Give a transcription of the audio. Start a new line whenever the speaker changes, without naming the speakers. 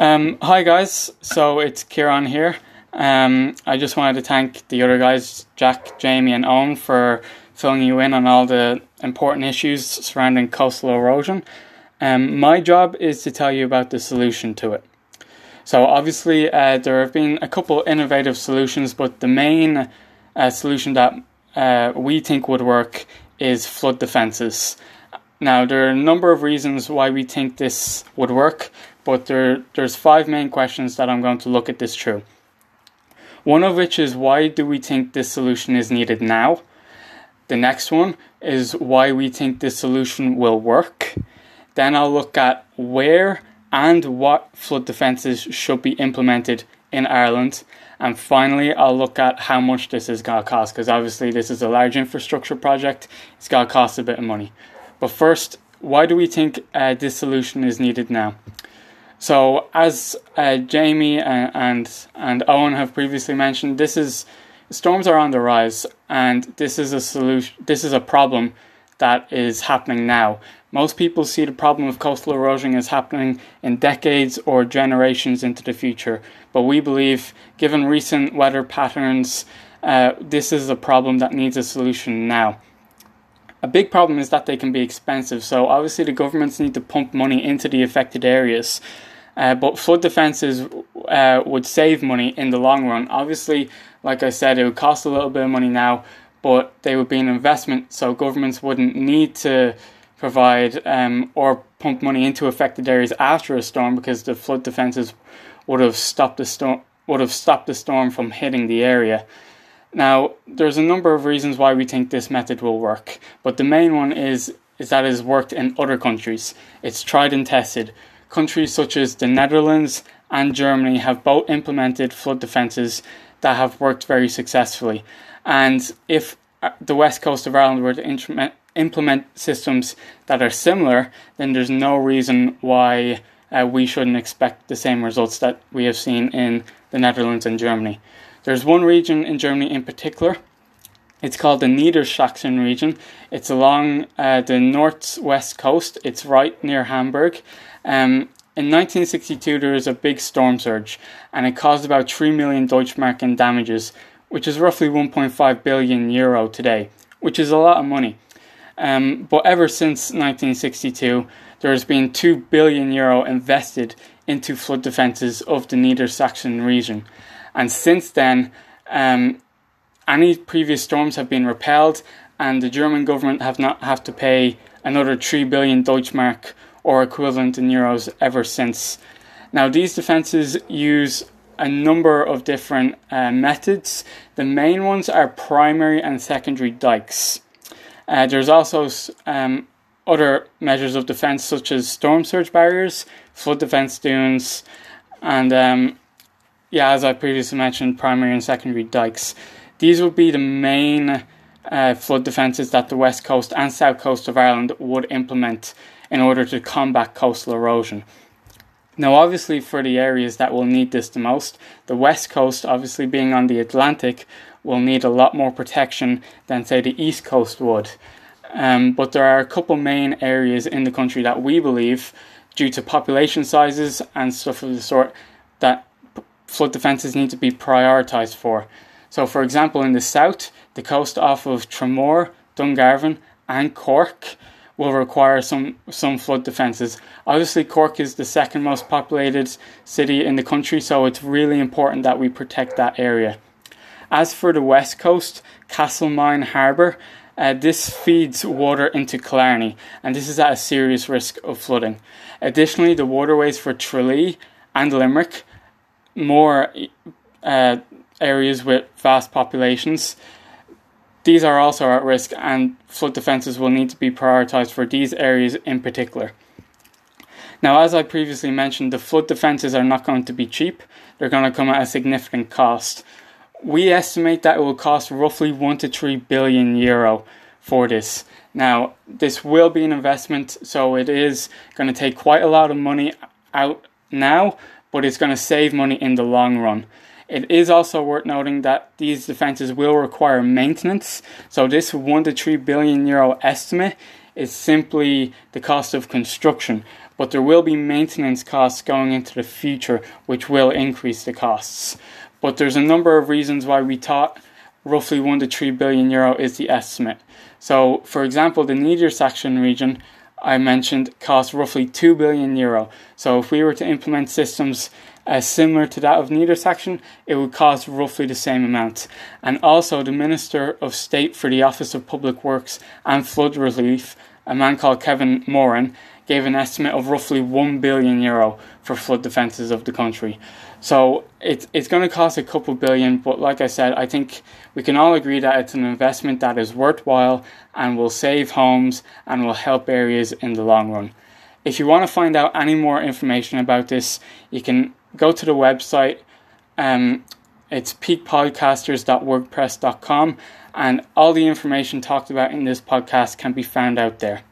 Um, hi guys, so it's Kieran here. Um, I just wanted to thank the other guys, Jack, Jamie, and Owen, for filling you in on all the important issues surrounding coastal erosion. Um, my job is to tell you about the solution to it. So, obviously, uh, there have been a couple innovative solutions, but the main uh, solution that uh, we think would work is flood defences. Now, there are a number of reasons why we think this would work, but there, there's five main questions that I'm going to look at this through. One of which is why do we think this solution is needed now? The next one is why we think this solution will work. Then I'll look at where and what flood defences should be implemented in Ireland. And finally, I'll look at how much this is going to cost because obviously this is a large infrastructure project. It's going to cost a bit of money. But first, why do we think uh, this solution is needed now? So, as uh, Jamie and, and, and Owen have previously mentioned, this is storms are on the rise, and this is a solution. This is a problem that is happening now. Most people see the problem of coastal erosion as happening in decades or generations into the future, but we believe, given recent weather patterns, uh, this is a problem that needs a solution now. A big problem is that they can be expensive, so obviously the governments need to pump money into the affected areas. Uh, but flood defences uh, would save money in the long run. Obviously, like I said, it would cost a little bit of money now, but they would be an investment, so governments wouldn't need to provide um, or pump money into affected areas after a storm because the flood defences would have stopped the storm would have stopped the storm from hitting the area. Now, there's a number of reasons why we think this method will work, but the main one is is that it has worked in other countries. It's tried and tested. Countries such as the Netherlands and Germany have both implemented flood defences that have worked very successfully. And if uh, the west coast of Ireland were to implement, systems that are similar, then there's no reason why uh, we shouldn't expect the same results that we have seen in the Netherlands and Germany. There's one region in Germany in particular. It's called the Niedersachsen region. It's along uh, the northwest coast. It's right near Hamburg. Um, in 1962, there was a big storm surge, and it caused about 3 million Deutschmark in damages, which is roughly 1.5 billion euro today, which is a lot of money. Um, but ever since 1962, there has been 2 billion euro invested into flood defences of the Niedersachsen region. And since then, um, any previous storms have been repelled, and the German government have not have to pay another 3 billion Deutschmark or equivalent in euros ever since. Now, these defences use a number of different uh, methods. The main ones are primary and secondary dikes. Uh, there's also um, other measures of defence, such as storm surge barriers, flood defence dunes, and um, yeah, as I previously mentioned, primary and secondary dikes. These would be the main uh, flood defences that the west coast and south coast of Ireland would implement in order to combat coastal erosion. Now, obviously, for the areas that will need this the most, the west coast, obviously being on the Atlantic, will need a lot more protection than, say, the east coast would. Um, but there are a couple main areas in the country that we believe, due to population sizes and stuff of the sort, that flood defences need to be prioritised for. So, for example, in the south, the coast off of Tramore, Dungarvan, and Cork will require some, some flood defences. Obviously, Cork is the second most populated city in the country, so it's really important that we protect that area. As for the west coast, Castlemaine Harbour, uh, this feeds water into Killarney, and this is at a serious risk of flooding. Additionally, the waterways for Tralee and Limerick, more uh, areas with vast populations, these are also at risk, and flood defences will need to be prioritised for these areas in particular. Now, as I previously mentioned, the flood defences are not going to be cheap, they're going to come at a significant cost. We estimate that it will cost roughly 1 to 3 billion euro for this. Now, this will be an investment, so it is going to take quite a lot of money out now, but it's going to save money in the long run. It is also worth noting that these defences will require maintenance. So this one to three billion euro estimate is simply the cost of construction. but there will be maintenance costs going into the future, which will increase the costs. But there's a number of reasons why we thought roughly 1 to 3 billion euro is the estimate. So, for example, the Niedersachsen region I mentioned costs roughly 2 billion euro. So, if we were to implement systems uh, similar to that of Niedersachsen, it would cost roughly the same amount. And also, the Minister of State for the Office of Public Works and Flood Relief, a man called Kevin Moran, gave an estimate of roughly 1 billion euro for flood defences of the country. So it's it's going to cost a couple billion, but like I said, I think we can all agree that it's an investment that is worthwhile and will save homes and will help areas in the long run. If you want to find out any more information about this, you can go to the website. Um, it's peakpodcasters.wordpress.com, and all the information talked about in this podcast can be found out there.